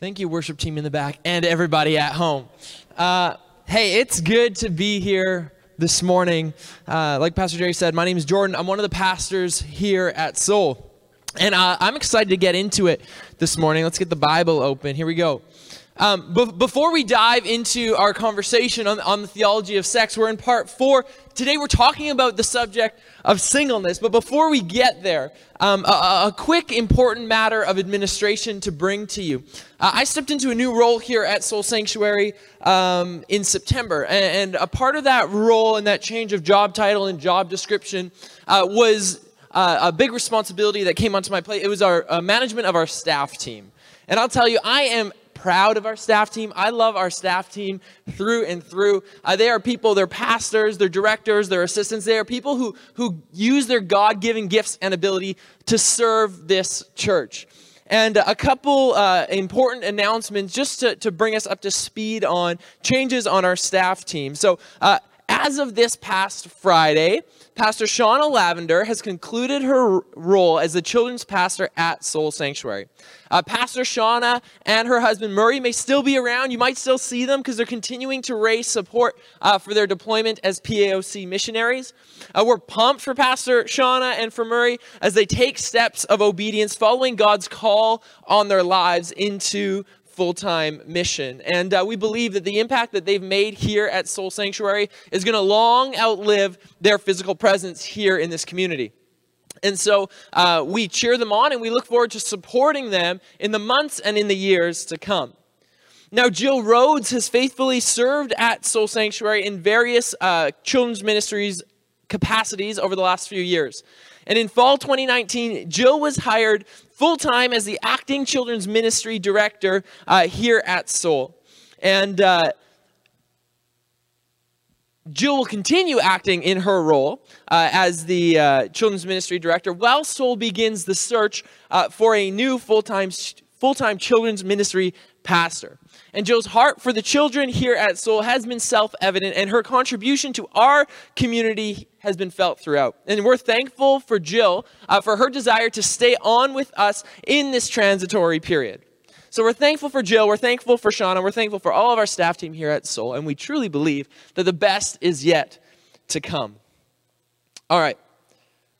Thank you, worship team in the back, and everybody at home. Uh, hey, it's good to be here this morning. Uh, like Pastor Jerry said, my name is Jordan. I'm one of the pastors here at Soul. And uh, I'm excited to get into it this morning. Let's get the Bible open. Here we go. Um, before we dive into our conversation on, on the theology of sex, we're in part four. Today we're talking about the subject of singleness. But before we get there, um, a, a, quick important matter of administration to bring to you. Uh, I stepped into a new role here at Soul Sanctuary um, in September. And, and, a part of that role and that change of job title and job description uh, was uh, a big responsibility that came onto my plate. It was our uh, management of our staff team. And I'll tell you, I am proud of our staff team. I love our staff team through and through. Uh, they are people, they're pastors, they're directors, they're assistants. They are people who, who use their God given gifts and ability to serve this church. And a couple uh, important announcements just to, to bring us up to speed on changes on our staff team. So, uh, as of this past Friday, Pastor Shauna Lavender has concluded her role as the children's pastor at Soul Sanctuary. Uh, pastor Shauna and her husband Murray may still be around. You might still see them because they're continuing to raise support uh, for their deployment as PAOC missionaries. Uh, we're pumped for Pastor Shauna and for Murray as they take steps of obedience following God's call on their lives into full time mission. And uh, we believe that the impact that they've made here at Soul Sanctuary is going to long outlive their physical presence here in this community. And so uh, we cheer them on and we look forward to supporting them in the months and in the years to come. Now, Jill Rhodes has faithfully served at Soul Sanctuary in various uh, children's ministries capacities over the last few years. And in fall 2019, Jill was hired full time as the acting children's ministry director uh, here at Soul. And uh, Jill will continue acting in her role uh, as the uh, children's ministry director while Soul begins the search uh, for a new full time full time children's ministry pastor. And Jill's heart for the children here at Soul has been self evident, and her contribution to our community has been felt throughout. And we're thankful for Jill uh, for her desire to stay on with us in this transitory period. So we're thankful for Jill, we're thankful for Shauna, we're thankful for all of our staff team here at Soul, and we truly believe that the best is yet to come. All right,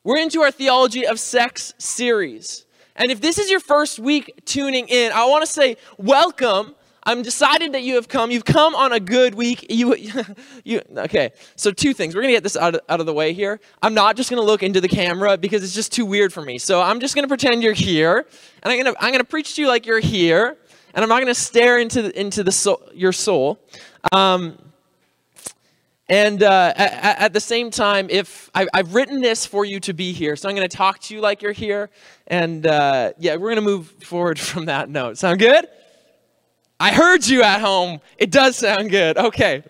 we're into our Theology of Sex series. And if this is your first week tuning in, I want to say welcome I'm decided that you have come. You've come on a good week. You, you, okay. So two things. We're gonna get this out of, out of the way here. I'm not just gonna look into the camera because it's just too weird for me. So I'm just gonna pretend you're here, and I'm gonna I'm gonna preach to you like you're here, and I'm not gonna stare into the, into the soul, your soul. Um, and uh, at, at, the same time, if I, have written this for you to be here, so I'm going to talk to you like you're here, and uh, yeah, we're going to move forward from that note. Sound good? I heard you at home. It does sound good. Okay.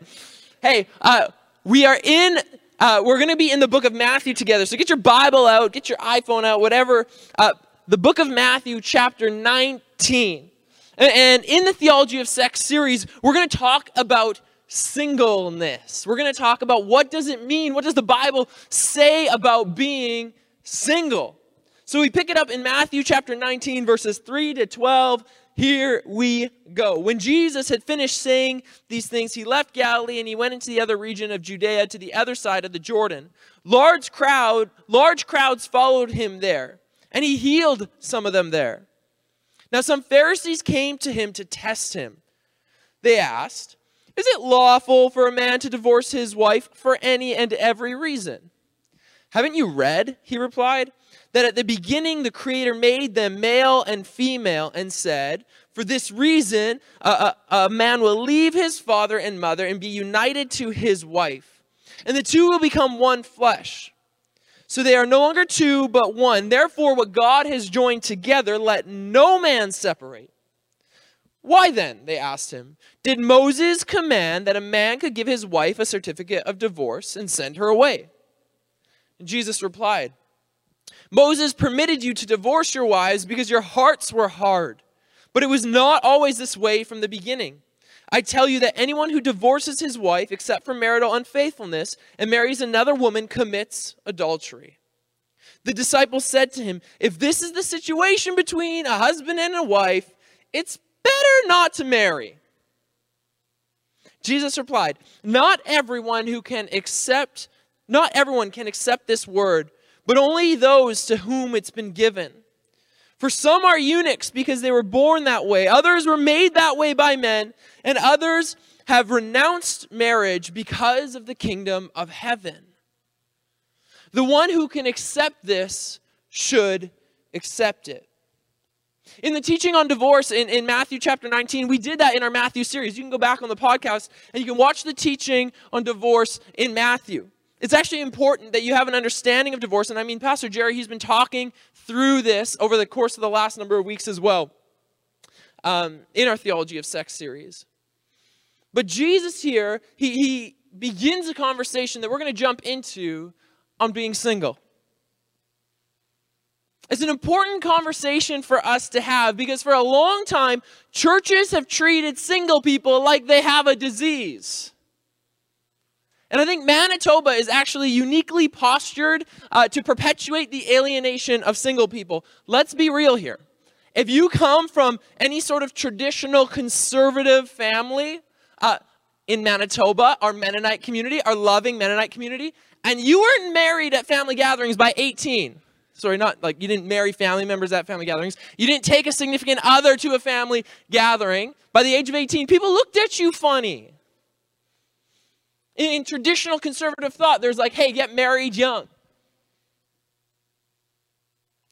Hey, uh, we are in, uh, we're going to be in the book of Matthew together. So get your Bible out, get your iPhone out, whatever. Uh, the book of Matthew, chapter 19. And, and in the Theology of Sex series, we're going to talk about singleness. We're going to talk about what does it mean? What does the Bible say about being single? So we pick it up in Matthew chapter 19, verses 3 to 12 here we go. When Jesus had finished saying these things, he left Galilee and he went into the other region of Judea to the other side of the Jordan. Large crowd, large crowds followed him there, and he healed some of them there. Now some Pharisees came to him to test him. They asked, "Is it lawful for a man to divorce his wife for any and every reason?" Haven't you read? He replied that at the beginning the Creator made them male and female and said, For this reason, a, a, a, man will leave his father and mother and be united to his wife, and the two will become one flesh. So they are no longer two, but one. Therefore, what God has joined together, let no man separate. Why then, they asked him, did Moses command that a man could give his wife a certificate of divorce and send her away? And Jesus replied, Moses permitted you to divorce your wives because your hearts were hard. But it was not always this way from the beginning. I tell you that anyone who divorces his wife, except for marital unfaithfulness, and marries another woman commits adultery. The disciples said to him, If this is the situation between a husband and a wife, it's better not to marry. Jesus replied, Not everyone who can accept, not everyone can accept this word, but only those to whom it's been given. For some are eunuchs because they were born that way, others were made that way by men, and others have renounced marriage because of the kingdom of heaven. The one who can accept this should accept it. In the teaching on divorce in, in Matthew chapter 19, we did that in our Matthew series. You can go back on the podcast and you can watch the teaching on divorce in Matthew. It's actually important that you have an understanding of divorce. And I mean, Pastor Jerry, he's been talking through this over the course of the last number of weeks as well um, in our Theology of Sex series. But Jesus here, he, he begins a conversation that we're going to jump into on being single. It's an important conversation for us to have because for a long time, churches have treated single people like they have a disease. And I think Manitoba is actually uniquely postured uh, to perpetuate the alienation of single people. Let's be real here. If you come from any sort of traditional conservative family uh, in Manitoba, our Mennonite community, our loving Mennonite community, and you weren't married at family gatherings by 18, sorry, not like you didn't marry family members at family gatherings. You didn't take a significant other to a family gathering. By the age of 18, people looked at you funny. In, traditional conservative thought, there's like, hey, get married young.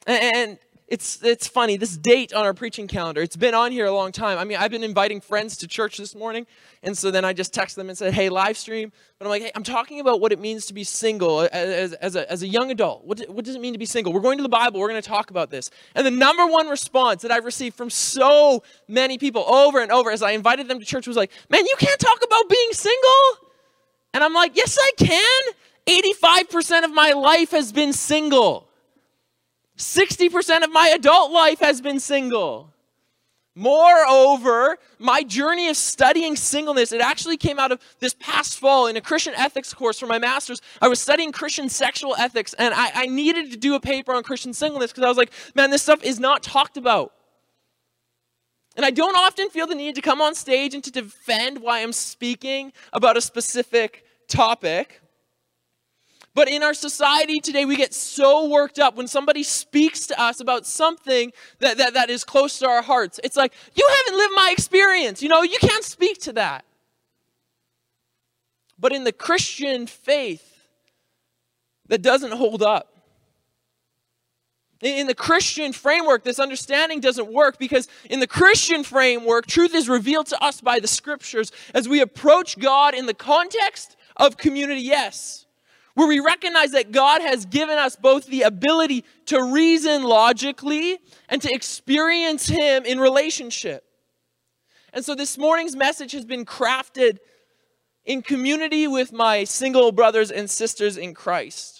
And, and it's, it's funny, this date on our preaching calendar, it's been on here a long time. I mean, I've been inviting friends to church this morning, and so then I just text them and said, hey, live stream. But I'm like, hey, I'm talking about what it means to be single as, as, a, as a young adult. What, what does it mean to be single? We're going to the Bible, we're going to talk about this. And the number one response that I've received from so many people over and over as I invited them to church was like, man, you can't talk about being single. And I'm like, yes, I can. 85% of my life has been single. 60% of my adult life has been single. Moreover, my journey of studying singleness, it actually came out of this past fall in a Christian ethics course for my master's. I was studying Christian sexual ethics, and I, I needed to do a paper on Christian singleness because I was like, man, this stuff is not talked about. And I don't often feel the need to come on stage and to defend why I'm speaking about a specific topic. But in our society today, we get so worked up when somebody speaks to us about something that, that, that is close to our hearts. It's like, you haven't lived my experience. You know, you can't speak to that. But in the Christian faith, that doesn't hold up. In the Christian framework, this understanding doesn't work because in the Christian framework, truth is revealed to us by the scriptures as we approach God in the context of community, yes where we recognize that God has given us both the ability to reason logically and to experience Him in relationship. And so this morning's message has been crafted in community with my single brothers and sisters in Christ.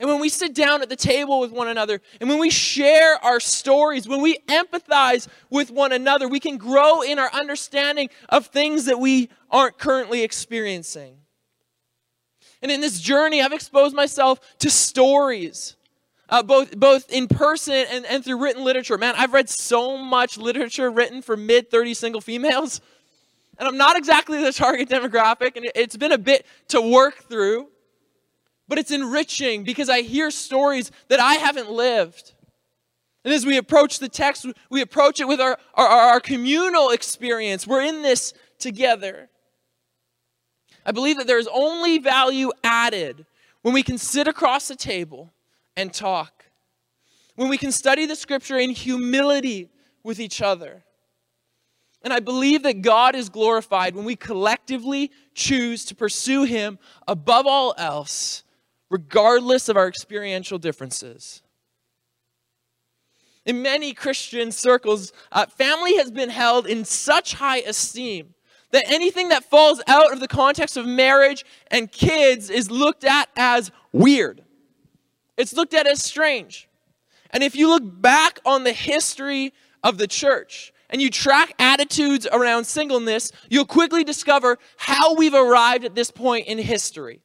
And when we sit down at the table with one another, and when we share our stories, when we empathize with one another, we can grow in our understanding of things that we aren't currently experiencing. And in this journey, I've exposed myself to stories, uh, both, both in person and, and through written literature. Man, I've read so much literature written for mid 30 single females. And I'm not exactly the target demographic, and it's been a bit to work through. But it's enriching because I hear stories that I haven't lived. And as we approach the text, we approach it with our, our, our communal experience. We're in this together. I believe that there is only value added when we can sit across the table and talk, when we can study the scripture in humility with each other. And I believe that God is glorified when we collectively choose to pursue Him above all else, regardless of our experiential differences. In many Christian circles, uh, family has been held in such high esteem that anything that falls out of the context of marriage and kids is looked at as weird. It's looked at as strange. And if you look back on the history of the church and you track attitudes around singleness, you'll quickly discover how we've arrived at this point in history.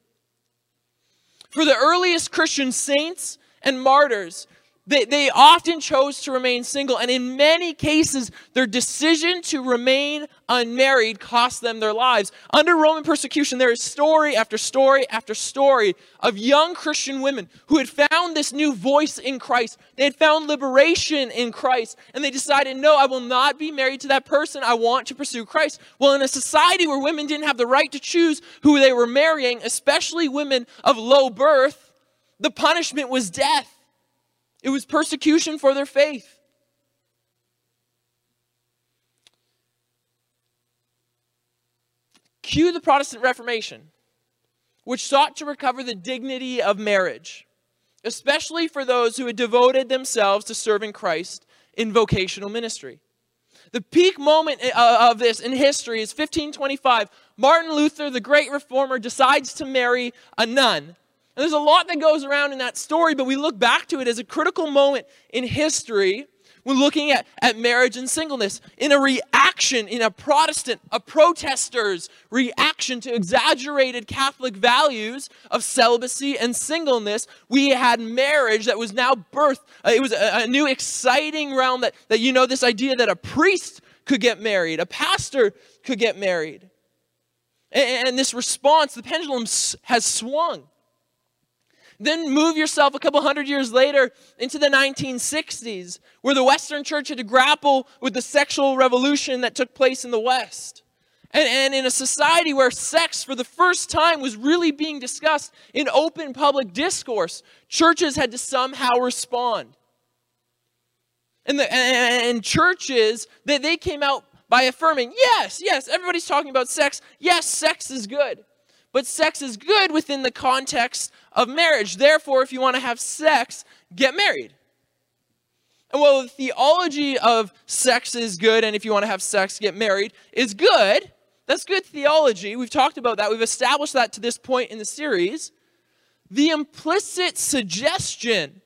For the earliest Christian saints and martyrs, they, they often chose to remain single, and in many cases, their decision to remain unmarried cost them their lives. Under Roman persecution, there is story after story after story of young Christian women who had found this new voice in Christ. They had found liberation in Christ, and they decided, no, I will not be married to that person. I want to pursue Christ. Well, in a society where women didn't have the right to choose who they were marrying, especially women of low birth, the punishment was death. It was persecution for their faith. Cue the Protestant Reformation, which sought to recover the dignity of marriage, especially for those who had devoted themselves to serving Christ in vocational ministry. The peak moment uh, of this in history is 1525. Martin Luther, the great reformer, decides to marry a nun and there's a lot that goes around in that story, but we look back to it as a critical moment in history when looking at, at marriage and singleness. In a reaction, in a Protestant, a protester's reaction to exaggerated Catholic values of celibacy and singleness, we had marriage that was now birthed. Uh, it was a, a new exciting realm that, that, you know, this idea that a priest could get married, a pastor could get married. And, and this response, the pendulum has swung. Then move yourself a couple hundred years later into the 1960s, where the Western church had to grapple with the sexual revolution that took place in the West. And, and in a society where sex, for the first time, was really being discussed in open public discourse, churches had to somehow respond. And, the, and churches, they, they came out by affirming yes, yes, everybody's talking about sex. Yes, sex is good. But sex is good within the context of marriage. Therefore, if you want to have sex, get married. And while the theology of sex is good, and if you want to have sex, get married, is good. That's good theology. We've talked about that. We've established that to this point in the series. The implicit suggestion,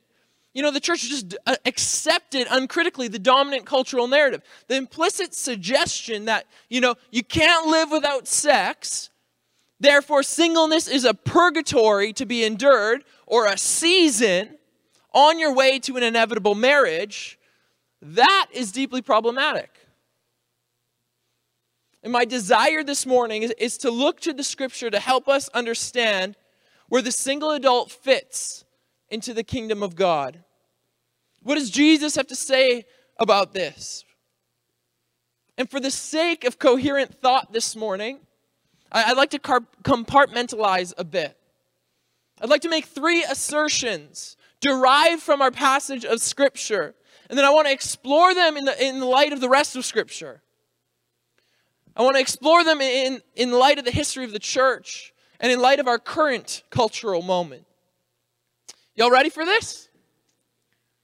you know, the church just uh, accepted uncritically the dominant cultural narrative. The implicit suggestion that, you know, you can't live without sex Therefore, singleness is a purgatory to be endured or a season on your way to an inevitable marriage. That is deeply problematic. And my desire this morning is, is, to look to the scripture to help us understand where the single adult fits into the kingdom of God. What does Jesus have to say about this? And for the sake of coherent thought this morning, I'd like to compartmentalize a bit. I'd like to make three assertions derived from our passage of Scripture, and then I want to explore them in the, in the light of the rest of Scripture. I want to explore them in, in light of the history of the church and in light of our current cultural moment. Y'all ready for this?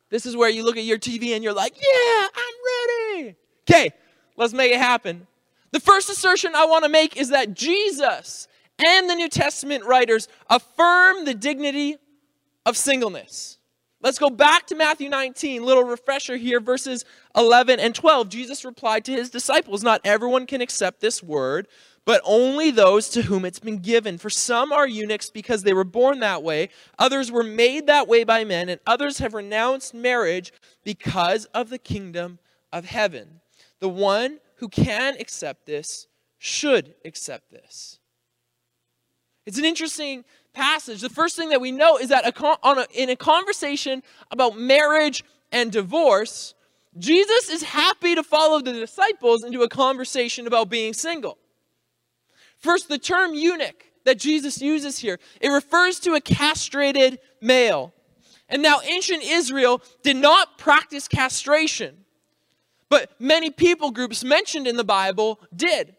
This is where you look at your TV and you're like, yeah, I'm ready. Okay, let's make it happen. The first assertion I want to make is that Jesus and the New Testament writers affirm the dignity of singleness. Let's go back to Matthew 19, little refresher here, verses 11 and 12. Jesus replied to his disciples, Not everyone can accept this word, but only those to whom it's been given. For some are eunuchs because they were born that way, others were made that way by men, and others have renounced marriage because of the kingdom of heaven. The one who can accept this should accept this. It's an interesting passage. The first thing that we know is that a, a, in a conversation about marriage and divorce, Jesus is happy to follow the disciples into a conversation about being single. First, the term eunuch that Jesus uses here, it refers to a castrated male. And now ancient Israel did not practice castration. But many people groups mentioned in the Bible did.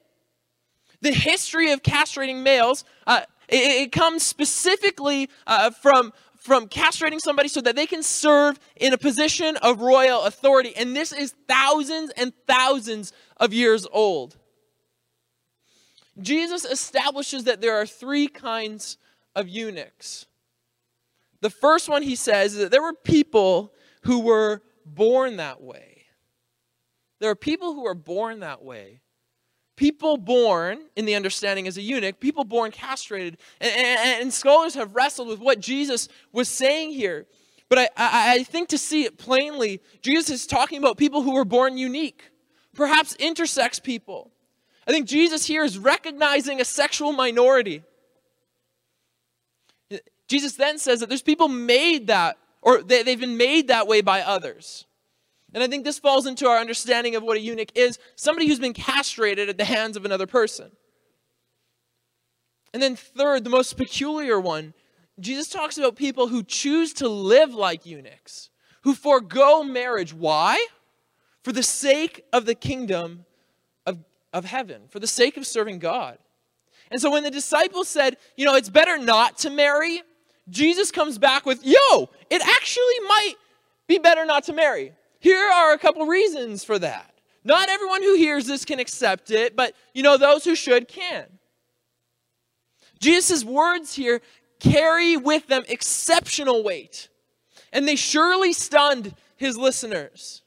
The history of castrating males, uh, it, it, comes specifically uh, from, from castrating somebody so that they can serve in a position of royal authority. And this is thousands and thousands of years old. Jesus establishes that there are three kinds of eunuchs. The first one he says is that there were people who were born that way. There are people who are born that way. People born in the understanding as a eunuch, people born castrated. And, and, and scholars have wrestled with what Jesus was saying here. But I, I, I think to see it plainly, Jesus is talking about people who were born unique, perhaps intersex people. I think Jesus here is recognizing a sexual minority. Jesus then says that there's people made that, or they, they've been made that way by others. And I think this falls into our understanding of what a eunuch is somebody who's been castrated at the hands of another person. And then, third, the most peculiar one, Jesus talks about people who choose to live like eunuchs, who forego marriage. Why? For the sake of the kingdom of, of heaven, for the sake of serving God. And so when the disciples said, you know, it's better not to marry, Jesus comes back with, yo, it actually might be better not to marry. Here are a couple reasons for that. Not everyone who hears this can accept it, but you know, those who should can. Jesus' words here carry with them exceptional weight, and they surely stunned his listeners.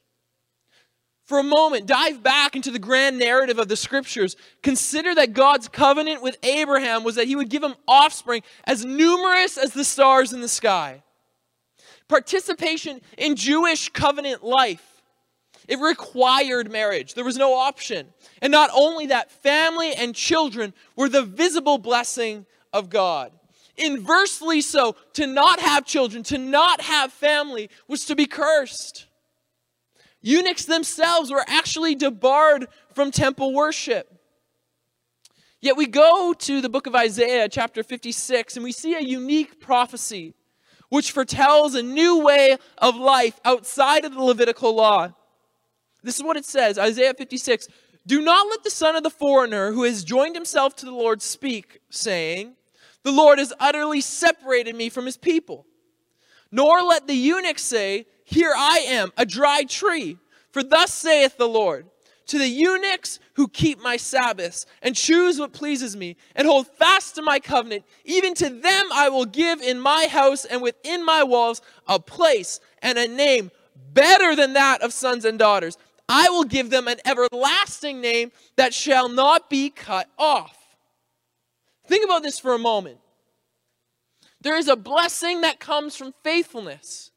For a moment, dive back into the grand narrative of the scriptures. Consider that God's covenant with Abraham was that he would give him offspring as numerous as the stars in the sky. Participation in Jewish covenant life. It required marriage. There was no option. And not only that, family and children were the visible blessing of God. Inversely so, to not have children, to not have family, was to be cursed. Eunuchs themselves were actually debarred from temple worship. Yet we go to the book of Isaiah, chapter 56, and we see a unique prophecy which foretells a new way of life outside of the Levitical law. This is what it says Isaiah 56 Do not let the son of the foreigner who has joined himself to the Lord speak, saying, The Lord has utterly separated me from his people. Nor let the eunuch say, Here I am, a dry tree. For thus saith the Lord to the eunuchs who keep my Sabbaths and choose what pleases me and hold fast to my covenant, even to them I will give in my house and within my walls a place and a name better than that of sons and daughters. I will give them an everlasting name that shall not be cut off. Think about this for a moment. There is a blessing that comes from faithfulness.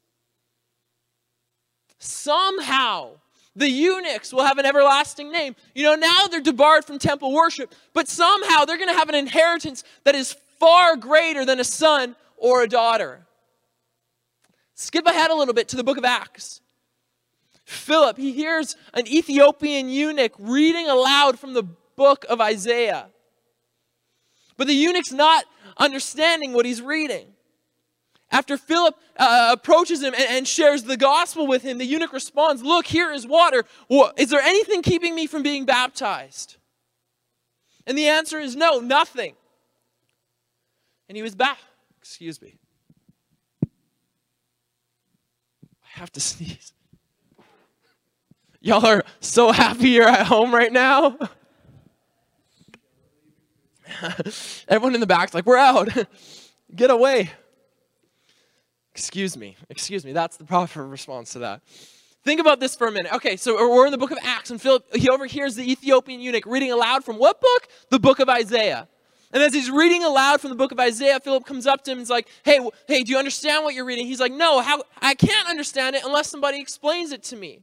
Somehow, the eunuchs will have an everlasting name. You know, now they're debarred from temple worship, but somehow they're going to have an inheritance that is far greater than a son or a daughter. Skip ahead a little bit to the book of Acts. Philip, he hears an Ethiopian eunuch reading aloud from the book of Isaiah. But the eunuch's not understanding what he's reading. After Philip uh, approaches him and, and, shares the gospel with him, the eunuch responds, Look, here is water. Is there anything keeping me from being baptized? And the answer is no, nothing. And he was back. Excuse me. I have to sneeze. Y'all are so happy you're at home right now. Everyone in the back's like, We're out. Get away. Excuse me. Excuse me. That's the proper response to that. Think about this for a minute. Okay, so we're in the book of Acts, and Philip, he overhears the Ethiopian eunuch reading aloud from what book? The book of Isaiah. And as he's reading aloud from the book of Isaiah, Philip comes up to him and is like, hey, hey, do you understand what you're reading? He's like, no, how, I can't understand it unless somebody explains it to me.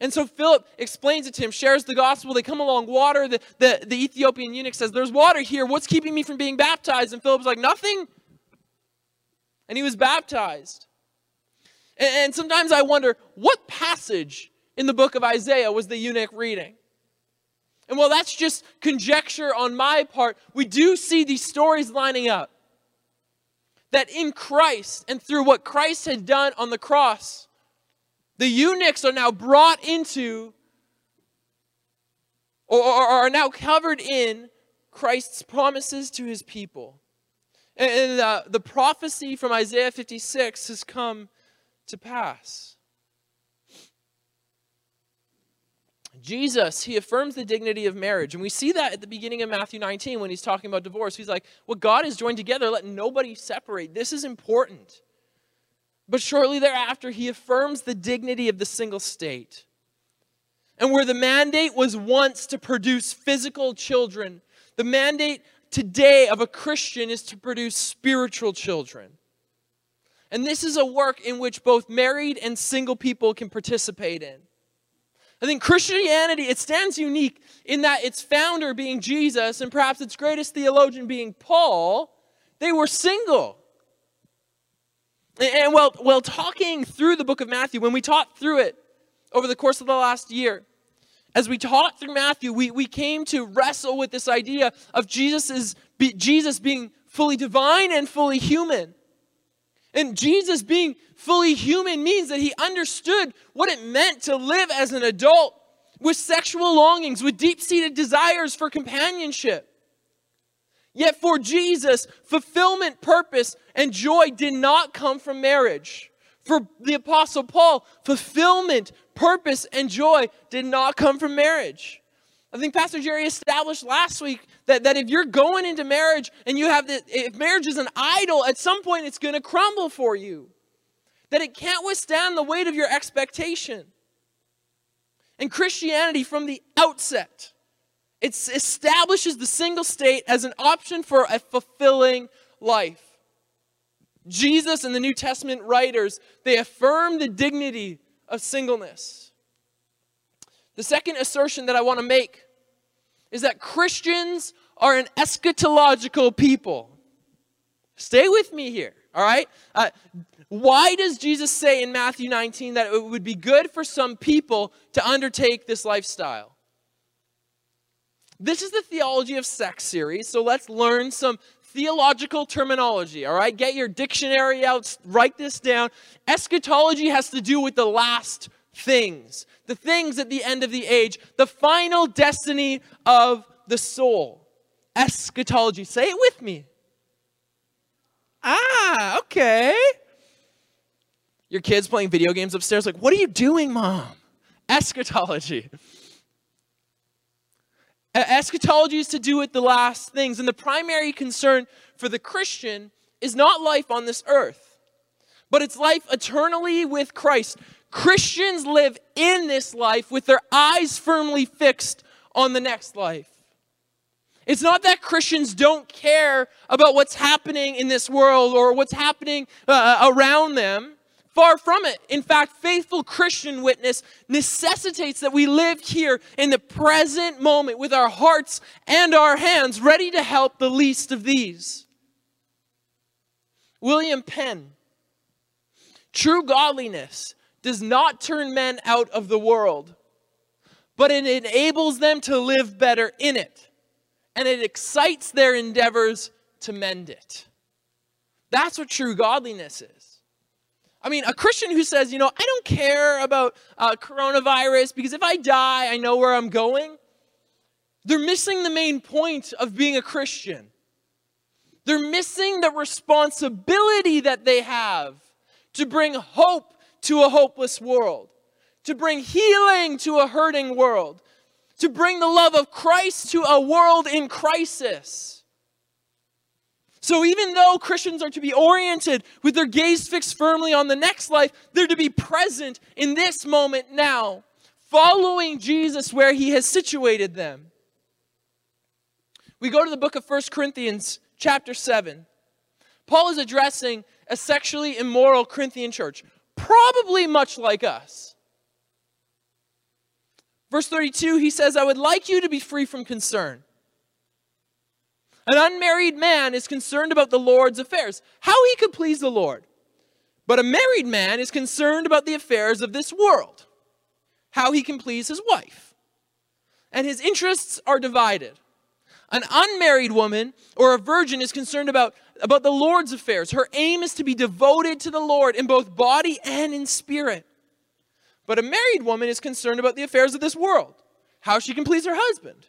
And so Philip explains it to him, shares the gospel. They come along water. The, the, the Ethiopian eunuch says, There's water here. What's keeping me from being baptized? And Philip's like, Nothing and he was baptized. And, sometimes I wonder what passage in the book of Isaiah was the eunuch reading? And while that's just conjecture on my part, we do see these stories lining up. That in Christ and through what Christ had done on the cross, the eunuchs are now brought into or, are now covered in Christ's promises to his people. And uh, the prophecy from Isaiah 56 has come to pass. Jesus, he affirms the dignity of marriage. And we see that at the beginning of Matthew 19 when he's talking about divorce. He's like, What God has joined together, let nobody separate. This is important. But shortly thereafter, he affirms the dignity of the single state. And where the mandate was once to produce physical children, the mandate today of a Christian is to produce spiritual children. And this is a work in which both married and single people can participate in. I think Christianity, it stands unique in that its founder being Jesus and perhaps its greatest theologian being Paul, they were single. And while, while talking through the book of Matthew, when we talked through it over the course of the last year, as we talked through Matthew, we, we came to wrestle with this idea of Jesus's, Jesus being fully divine and fully human. And Jesus being fully human means that he understood what it meant to live as an adult with sexual longings, with deep seated desires for companionship. Yet for Jesus, fulfillment, purpose, and joy did not come from marriage. For the Apostle Paul, fulfillment, purpose, and joy did not come from marriage. I think Pastor Jerry established last week that, that if you're going into marriage and you have the, if marriage is an idol, at some point it's going to crumble for you. That it can't withstand the weight of your expectation. And Christianity, from the outset, it establishes the single state as an option for a fulfilling life. Jesus and the New Testament writers, they affirm the dignity of singleness. The second assertion that I want to make is that Christians are an eschatological people. Stay with me here, all right? Uh, why does Jesus say in Matthew 19 that it would be good for some people to undertake this lifestyle? This is the Theology of Sex series, so let's learn some theological terminology, all right? Get your dictionary out, write this down. Eschatology has to do with the last things, the things at the end of the age, the final destiny of the soul. Eschatology. Say it with me. Ah, okay. Your kids playing video games upstairs, like, what are you doing, mom? Eschatology. Eschatology is to do with the last things, and the primary concern for the Christian is not life on this earth, but it's life eternally with Christ. Christians live in this life with their eyes firmly fixed on the next life. It's not that Christians don't care about what's happening in this world or what's happening uh, around them. Far from it. In fact, faithful Christian witness necessitates that we live here in the present moment with our hearts and our hands ready to help the least of these. William Penn. True godliness does not turn men out of the world, but it enables them to live better in it. And it excites their endeavors to mend it. That's what true godliness is. I mean, a Christian who says, you know, I don't care about uh, coronavirus because if I die, I know where I'm going, they're missing the main point of being a Christian. They're missing the responsibility that they have to bring hope to a hopeless world, to bring healing to a hurting world, to bring the love of Christ to a world in crisis. So, even though Christians are to be oriented with their gaze fixed firmly on the next life, they're to be present in this moment now, following Jesus where he has situated them. We go to the book of First Corinthians, chapter 7. Paul is addressing a sexually immoral Corinthian church probably much like us. Verse 32, he says, I would like you to be free from concern. An unmarried man is concerned about the Lord's affairs, how he could please the Lord. But a married man is concerned about the affairs of this world, how he can please his wife. And his interests are divided. An unmarried woman or a virgin is concerned about, about the Lord's affairs. Her aim is to be devoted to the Lord in both body and in spirit. But a married woman is concerned about the affairs of this world, how she can please her husband.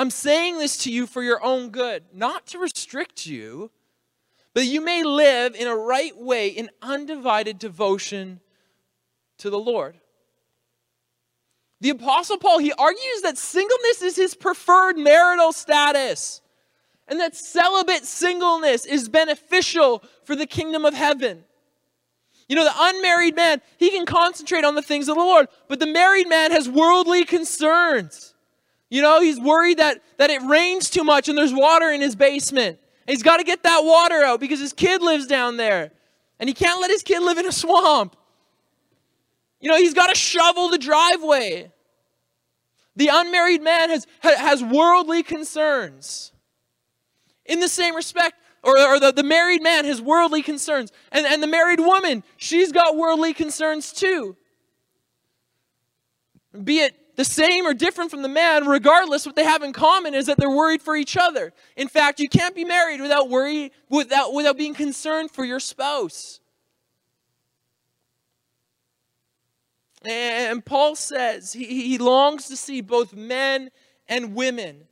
I'm saying this to you for your own good, not to restrict you, but you may live in a right way in undivided devotion to the Lord. The Apostle Paul, he argues that singleness is his preferred marital status and that celibate singleness is beneficial for the kingdom of heaven. You know, the unmarried man, he can concentrate on the things of the Lord, but the married man has worldly concerns. You know, he's worried that, that it rains too much and there's water in his basement. And he's got to get that water out because his kid lives down there. And he can't let his kid live in a swamp. You know, he's got to shovel the driveway. The unmarried man has, has worldly concerns. In the same respect, or, or the, the married man has worldly concerns. And, and the married woman, she's got worldly concerns too. Be it the same or different from the man, regardless, what they have in common is that they're worried for each other. In fact, you can't be married without worry, without, without being concerned for your spouse. And Paul says he, he longs to see both men and women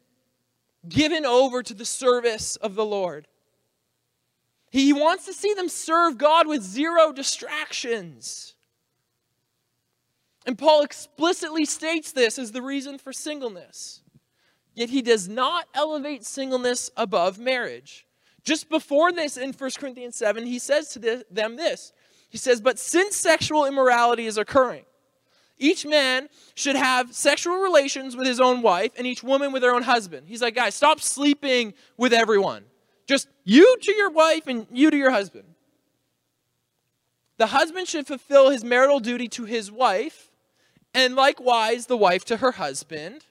given over to the service of the Lord. He wants to see them serve God with zero distractions. And Paul explicitly states this as the reason for singleness. Yet he does not elevate singleness above marriage. Just before this in 1 Corinthians 7, he says to them this He says, But since sexual immorality is occurring, each man should have sexual relations with his own wife and each woman with her own husband. He's like, guys, stop sleeping with everyone. Just you to your wife and you to your husband. The husband should fulfill his marital duty to his wife, and likewise the wife to her husband.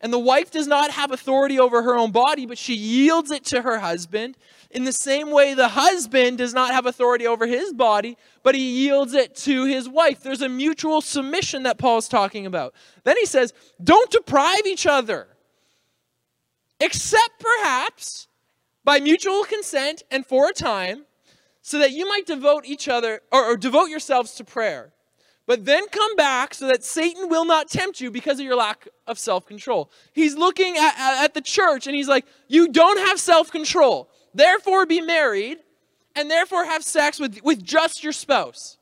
And the wife does not have authority over her own body, but she yields it to her husband. In the same way, the husband does not have authority over his body, but he yields it to his wife. There's a mutual submission that Paul's talking about. Then he says, Don't deprive each other, except perhaps by mutual consent and for a time, so that you might devote each other or, or devote yourselves to prayer. But then come back so that Satan will not tempt you because of your lack of self control. He's looking at, at the church and he's like, You don't have self control. Therefore, be married and therefore have sex with, with just your spouse.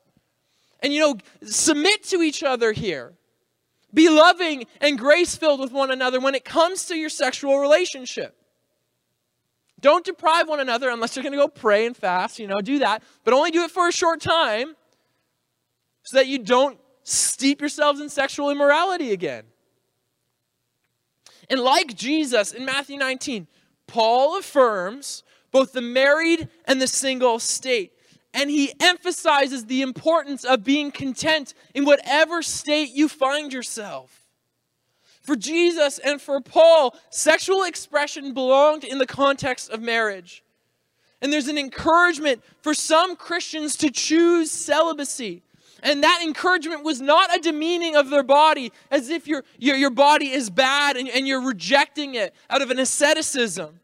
And, you know, submit to each other here. Be loving and grace filled with one another when it comes to your sexual relationship. Don't deprive one another unless you're going to go pray and fast, you know, do that. But only do it for a short time so that you don't steep yourselves in sexual immorality again. And like Jesus in Matthew 19, Paul affirms both the married and the single state. And he emphasizes the importance of being content in whatever state you find yourself. For Jesus and for Paul, sexual expression belonged in the context of marriage. And there's an encouragement for some Christians to choose celibacy. And that encouragement was not a demeaning of their body, as if your, your, your body is bad and, and you're rejecting it out of an asceticism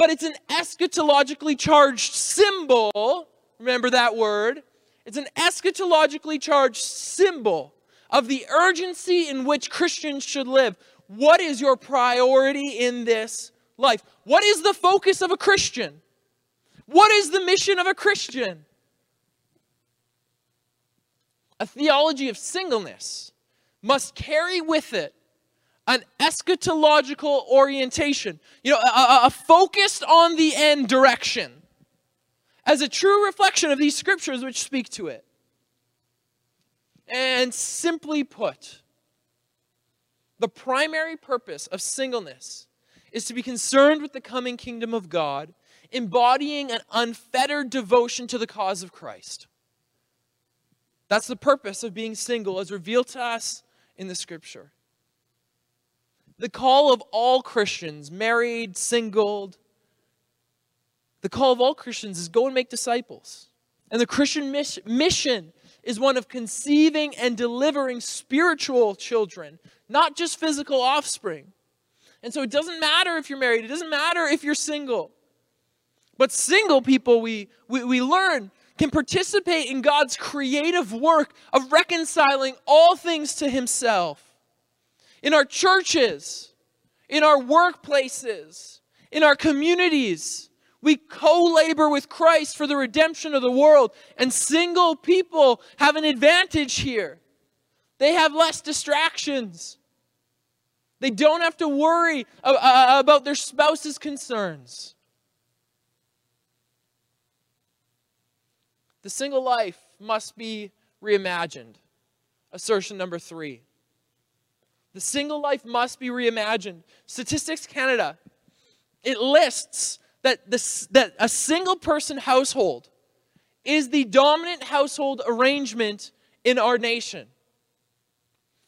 but it's an eschatologically charged symbol. Remember that word? It's an eschatologically charged symbol of the urgency in which Christians should live. What is your priority in this life? What is the focus of a Christian? What is the mission of a Christian? A theology of singleness must carry with it an eschatological orientation, you know, a, a focused on the end direction as a true reflection of these scriptures which speak to it. And simply put, the primary purpose of singleness is to be concerned with the coming kingdom of God, embodying an unfettered devotion to the cause of Christ. That's the purpose of being single as revealed to us in the scripture the call of all Christians, married, singled, the call of all Christians is go and make disciples. And the Christian mission is one of conceiving and delivering spiritual children, not just physical offspring. And so it doesn't matter if you're married, it doesn't matter if you're single. But single people, we, we, we learn, can participate in God's creative work of reconciling all things to Himself in our churches, in our workplaces, in our communities. We co labor with Christ for the redemption of the world. And single people have an advantage here. They have less distractions. They don't have to worry about their spouse's concerns. The single life must be reimagined. Assertion number three. The single life must be reimagined. Statistics Canada, it lists that, this, that a single person household is the dominant household arrangement in our nation.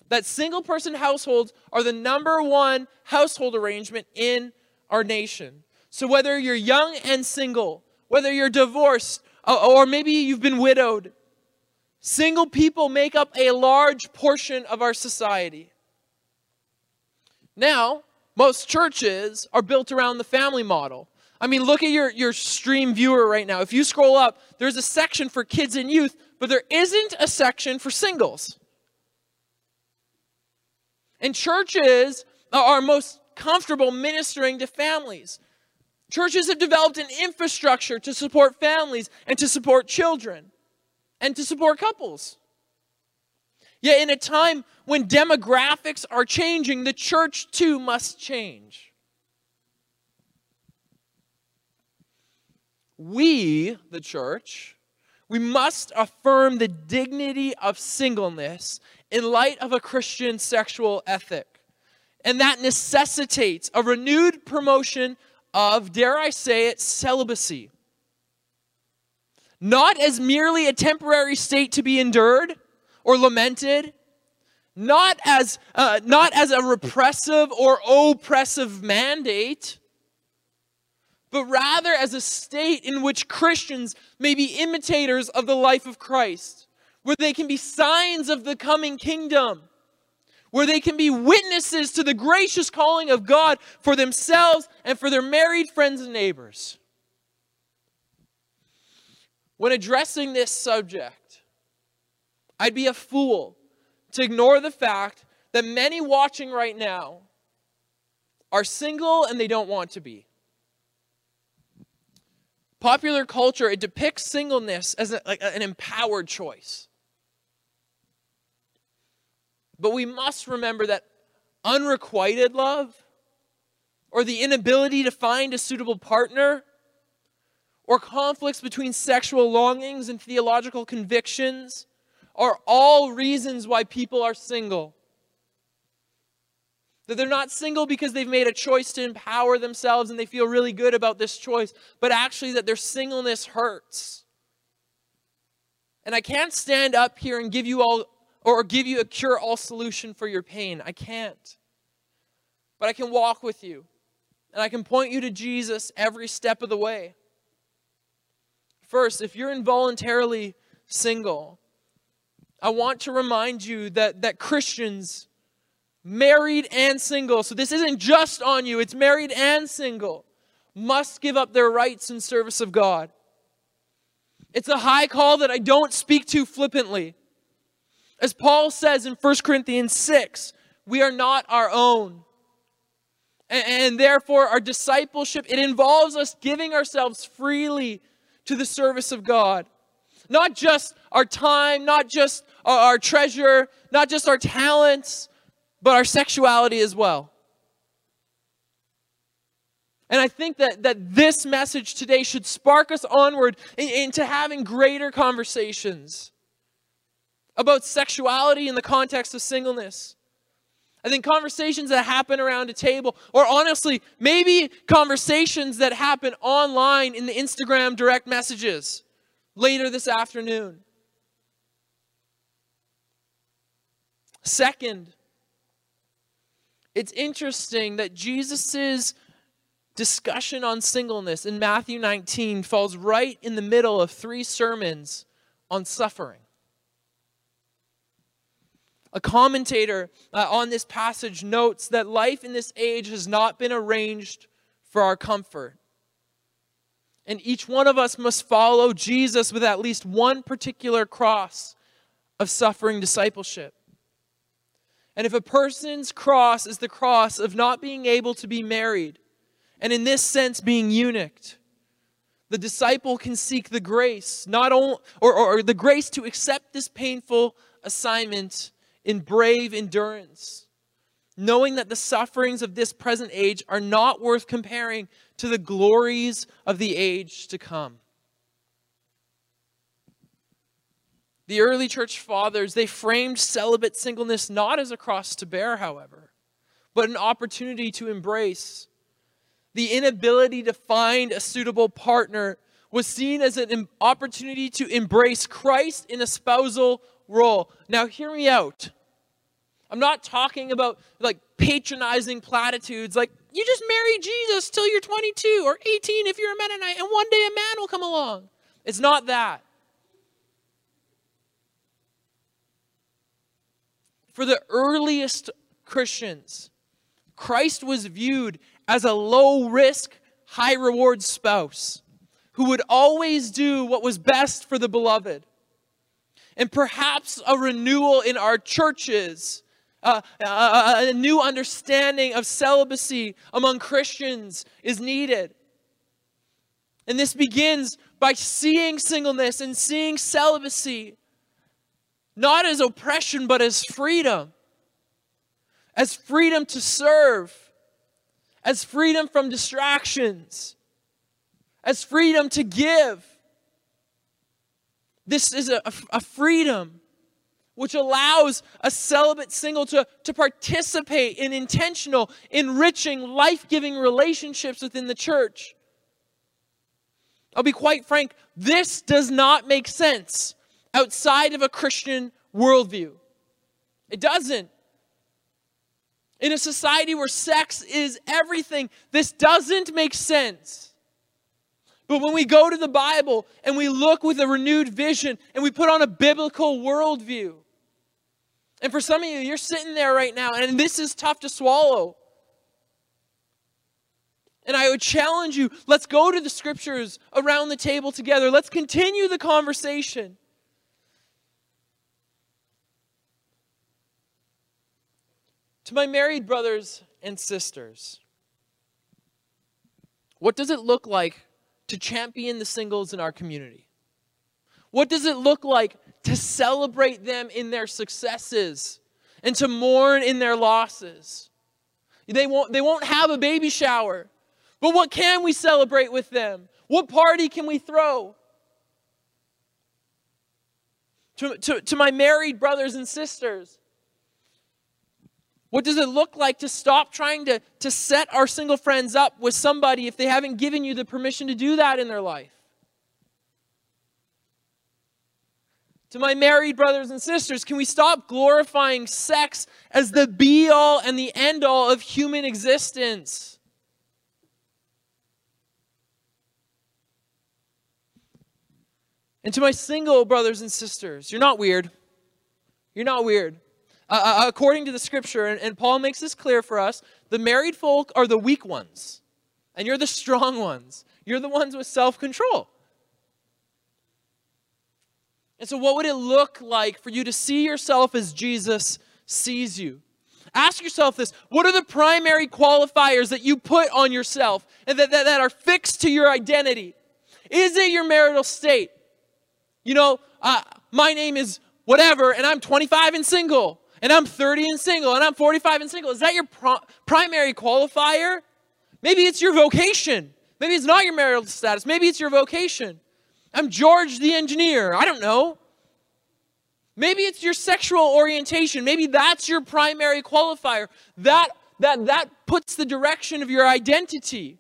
That single person households are the number one household arrangement in our nation. So whether you're young and single, whether you're divorced, Oh, oh, or maybe you've been widowed, single people make up a large portion of our society. Now, most churches are built around the family model. I mean, look at your, your stream viewer right now. If you scroll up, there's a section for kids and youth, but there isn't a section for singles. And churches are most comfortable ministering to families. Churches have developed an infrastructure to support families and to support children and to support couples. Yet, in a time when demographics are changing, the church too must change. We, the church, we must affirm the dignity of singleness in light of a Christian sexual ethic. And that necessitates a renewed promotion of, dare I say it, celibacy. Not as merely a temporary state to be endured or lamented, not as, uh, not as a repressive or oppressive mandate, but rather as a state in which Christians may be imitators of the life of Christ, where they can be signs of the coming kingdom where they can be witnesses to the gracious calling of God for themselves and for their married friends and neighbors. When addressing this subject, I'd be a fool to ignore the fact that many watching right now are single and they don't want to be. Popular culture, it depicts singleness as a, like an empowered choice. But we must remember that unrequited love, or the inability to find a suitable partner, or conflicts between sexual longings and theological convictions, are all reasons why people are single. That they're not single because they've made a choice to empower themselves and they feel really good about this choice, but actually that their singleness hurts. And I can't stand up here and give you all or give you a cure all solution for your pain. I can't. But I can walk with you, and I can point you to Jesus every step of the way. First, if you're involuntarily single, I want to remind you that, that Christians, married and single, so this isn't just on you, it's married and single, must give up their rights in service of God. It's a high call that I don't speak to flippantly. As Paul says in 1 Corinthians 6, we are not our own. And, and, therefore, our discipleship, it involves us giving ourselves freely to the service of God. Not just our time, not just our, treasure, not just our talents, but our sexuality as well. And I think that, that this message today should spark us onward into having greater conversations about sexuality in the context of singleness. I think conversations that happen around a table, or honestly, maybe conversations that happen online in the Instagram direct messages later this afternoon. Second, it's interesting that Jesus' discussion on singleness in Matthew 19 falls right in the middle of three sermons on suffering. A commentator uh, on this passage notes that life in this age has not been arranged for our comfort. And each one of us must follow Jesus with at least one particular cross of suffering discipleship. And if a person's cross is the cross of not being able to be married, and in this sense being eunuched, the disciple can seek the grace, not only, or, or, or the grace to accept this painful assignment in brave endurance, knowing that the sufferings of this present age are not worth comparing to the glories of the age to come. The early church fathers, they framed celibate singleness not as a cross to bear, however, but an opportunity to embrace. The inability to find a suitable partner was seen as an opportunity to embrace Christ in a spousal role. Now, hear me out. I'm not talking about like patronizing platitudes like, you just marry Jesus till you're 22 or 18 if you're a Mennonite, and one day a man will come along. It's not that. For the earliest Christians, Christ was viewed as a low risk, high reward spouse who would always do what was best for the beloved. And perhaps a renewal in our churches uh, a, a new understanding of celibacy among Christians is needed. And this begins by seeing singleness and seeing celibacy not as oppression, but as freedom. As freedom to serve, as freedom from distractions, as freedom to give. This is a, a freedom which allows a celibate single to, to participate in intentional, enriching, life giving relationships within the church. I'll be quite frank, this does not make sense outside of a Christian worldview. It doesn't. In a society where sex is everything, this doesn't make sense. But when we go to the Bible and we look with a renewed vision and we put on a biblical worldview, and for some of you, you're sitting there right now, and this is tough to swallow. And I would challenge you let's go to the scriptures around the table together. Let's continue the conversation. To my married brothers and sisters, what does it look like to champion the singles in our community? What does it look like to celebrate them in their successes and to mourn in their losses. They won't, they won't have a baby shower, but what can we celebrate with them? What party can we throw? To, to, to my married brothers and sisters, what does it look like to stop trying to, to set our single friends up with somebody if they haven't given you the permission to do that in their life? To my married brothers and sisters, can we stop glorifying sex as the be all and the end all of human existence? And to my single brothers and sisters, you're not weird. You're not weird. Uh, uh according to the scripture, and, and Paul makes this clear for us, the married folk are the weak ones, and you're the strong ones. You're the ones with self control. And so, what would it look like for you to see yourself as Jesus sees you? Ask yourself this what are the primary qualifiers that you put on yourself and that, that, that are fixed to your identity? Is it your marital state? You know, uh, my name is whatever, and I'm 25 and single, and I'm 30 and single, and I'm 45 and single. Is that your primary qualifier? Maybe it's your vocation. Maybe it's not your marital status. Maybe it's your vocation. I'm George the engineer. I don't know. Maybe it's your sexual orientation. Maybe that's your primary qualifier. That, that, that puts the direction of your identity.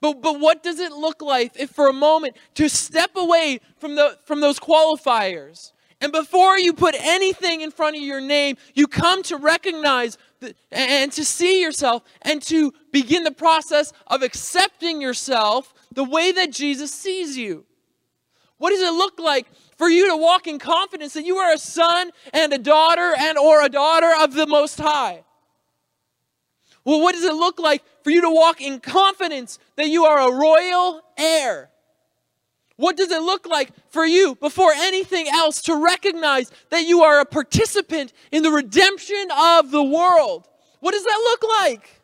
But, but what does it look like if for a moment to step away from, the, from those qualifiers and before you put anything in front of your name, you come to recognize the, and to see yourself and to begin the process of accepting yourself the way that Jesus sees you. What does it look like for you to walk in confidence that you are a son and a daughter and or a daughter of the most high? Well, what does it look like for you to walk in confidence that you are a royal heir? What does it look like for you, before anything else, to recognize that you are a participant in the redemption of the world? What does that look like?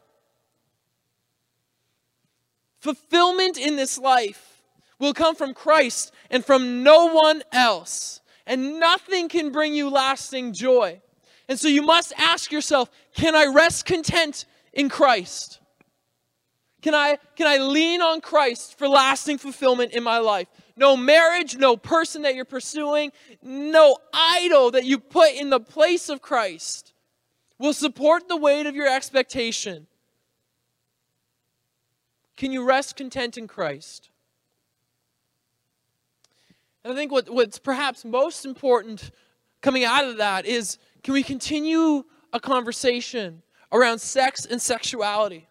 Fulfillment in this life will come from Christ and from no one else. And nothing can bring you lasting joy. And so you must ask yourself can I rest content in Christ? Can I, can I lean on Christ for lasting fulfillment in my life? No marriage, no person that you're pursuing, no idol that you put in the place of Christ will support the weight of your expectation. Can you rest content in Christ? And I think what, what's perhaps most important coming out of that is can we continue a conversation around sex and sexuality?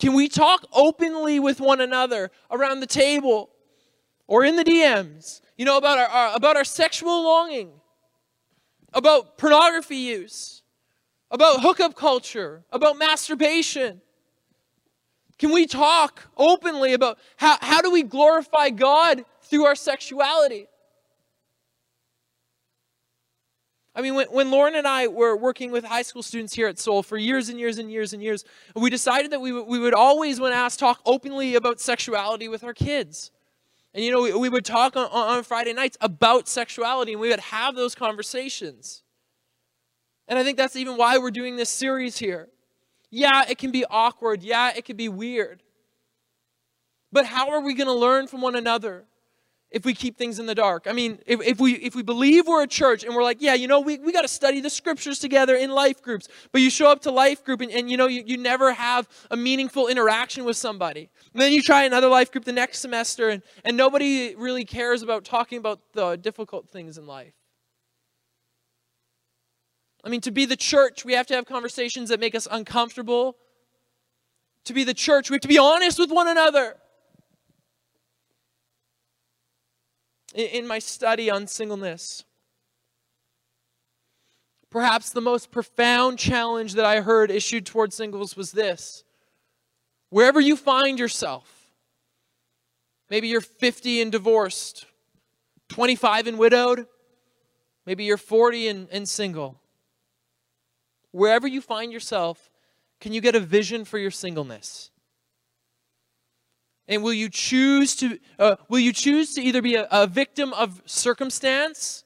Can we talk openly with one another around the table or in the DMs, you know, about our, our, about our sexual longing, about pornography use, about hookup culture, about masturbation? Can we talk openly about how, how do we glorify God through our sexuality? I mean, when, when Lauren and I were working with high school students here at Soul for years and years and years and years, we decided that we, we would always, when asked, talk openly about sexuality with our kids. And, you know, we, we would talk on, on Friday nights about sexuality and we would have those conversations. And I think that's even why we're doing this series here. Yeah, it can be awkward. Yeah, it can be weird. But how are we going to learn from one another? If we keep things in the dark. I mean, if, if we if we believe we're a church and we're like, yeah, you know, we, we got to study the scriptures together in life groups, but you show up to life group and, and you know, you, you never have a meaningful interaction with somebody. And then you try another life group the next semester and, and nobody really cares about talking about the difficult things in life. I mean, to be the church, we have to have conversations that make us uncomfortable. To be the church, we have to be honest with one another. In my study on singleness. Perhaps the most profound challenge that I heard issued towards singles was this wherever you find yourself, maybe you're 50 and divorced, 25 and widowed, maybe you're 40 and, and single. Wherever you find yourself, can you get a vision for your singleness? And will you choose to uh, will you choose to either be a, a victim of circumstance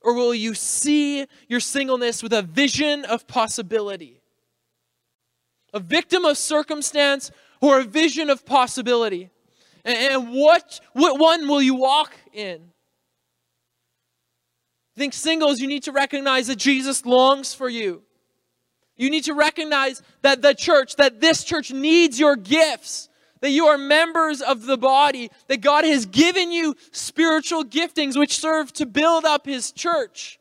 or will you see your singleness with a vision of possibility? A victim of circumstance or a vision of possibility? And, what, what one will you walk in? I think singles, you need to recognize that Jesus longs for you. You need to recognize that the church, that this church needs your gifts that you are members of the body, that God has given you spiritual giftings which serve to build up His church,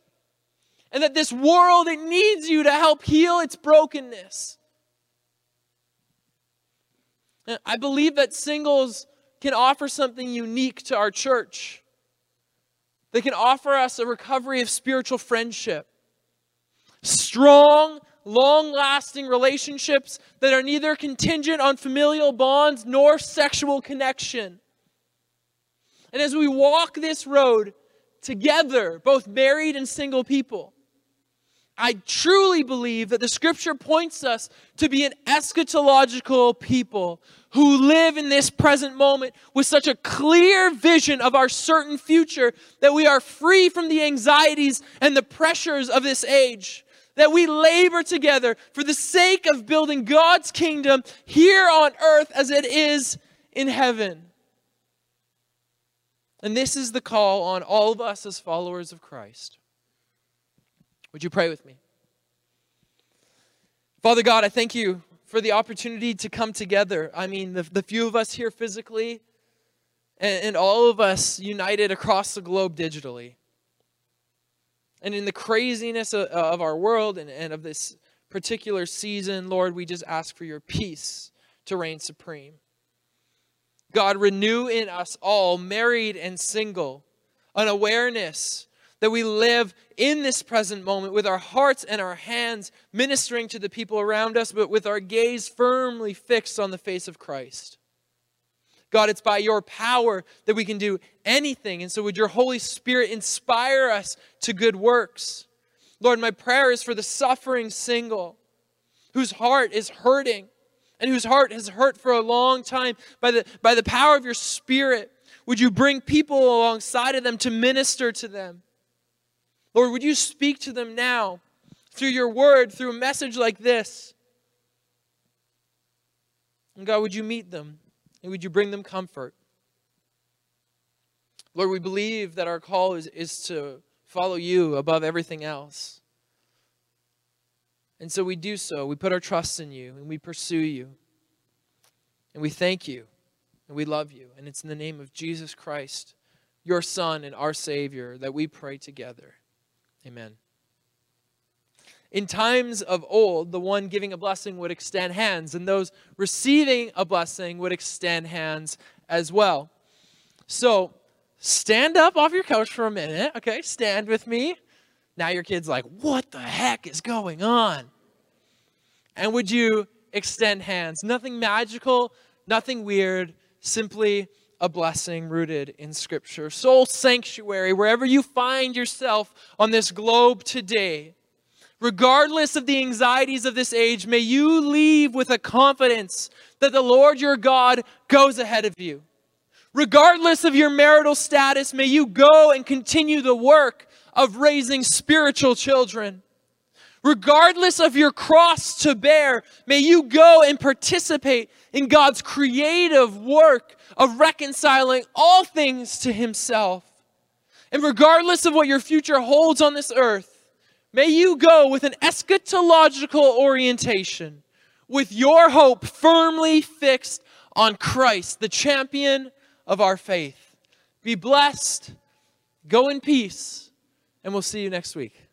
and that this world, it needs you to help heal its brokenness. I believe that singles can offer something unique to our church. They can offer us a recovery of spiritual friendship. Strong, long lasting relationships that are neither contingent on familial bonds nor sexual connection. And as we walk this road together, both married and single people, I truly believe that the scripture points us to be an eschatological people who live in this present moment with such a clear vision of our certain future that we are free from the anxieties and the pressures of this age that we labor together for the sake of building God's kingdom here on earth as it is in heaven. And this is the call on all of us as followers of Christ. Would you pray with me? Father God, I thank you for the opportunity to come together. I mean, the, the few of us here physically, and, and all of us united across the globe digitally. And in the craziness of, of our world and, and of this particular season, Lord, we just ask for your peace to reign supreme. God, renew in us all, married and single, an awareness that we live in this present moment with our hearts and our hands ministering to the people around us, but with our gaze firmly fixed on the face of Christ. God, it's by your power that we can do anything. And so, would your Holy Spirit inspire us to good works? Lord, my prayer is for the suffering single whose heart is hurting and whose heart has hurt for a long time. By the, by the power of your Spirit, would you bring people alongside of them to minister to them? Lord, would you speak to them now through your word, through a message like this? And God, would you meet them? And would you bring them comfort? Lord, we believe that our call is, is to follow you above everything else. And so we do so. We put our trust in you and we pursue you. And we thank you and we love you. And it's in the name of Jesus Christ, your Son and our Savior, that we pray together. Amen. In times of old, the one giving a blessing would extend hands, and those receiving a blessing would extend hands as well. So stand up off your couch for a minute, okay? Stand with me. Now your kid's like, what the heck is going on? And would you extend hands? Nothing magical, nothing weird, simply a blessing rooted in Scripture. Soul sanctuary, wherever you find yourself on this globe today, regardless of the anxieties of this age, may you leave with a confidence that the Lord your God goes ahead of you. Regardless of your marital status, may you go and continue the work of raising spiritual children. Regardless of your cross to bear, may you go and participate in God's creative work of reconciling all things to Himself. And regardless of what your future holds on this earth, may you go with an eschatological orientation, with your hope firmly fixed on Christ, the champion of our faith. Be blessed, go in peace, and we'll see you next week.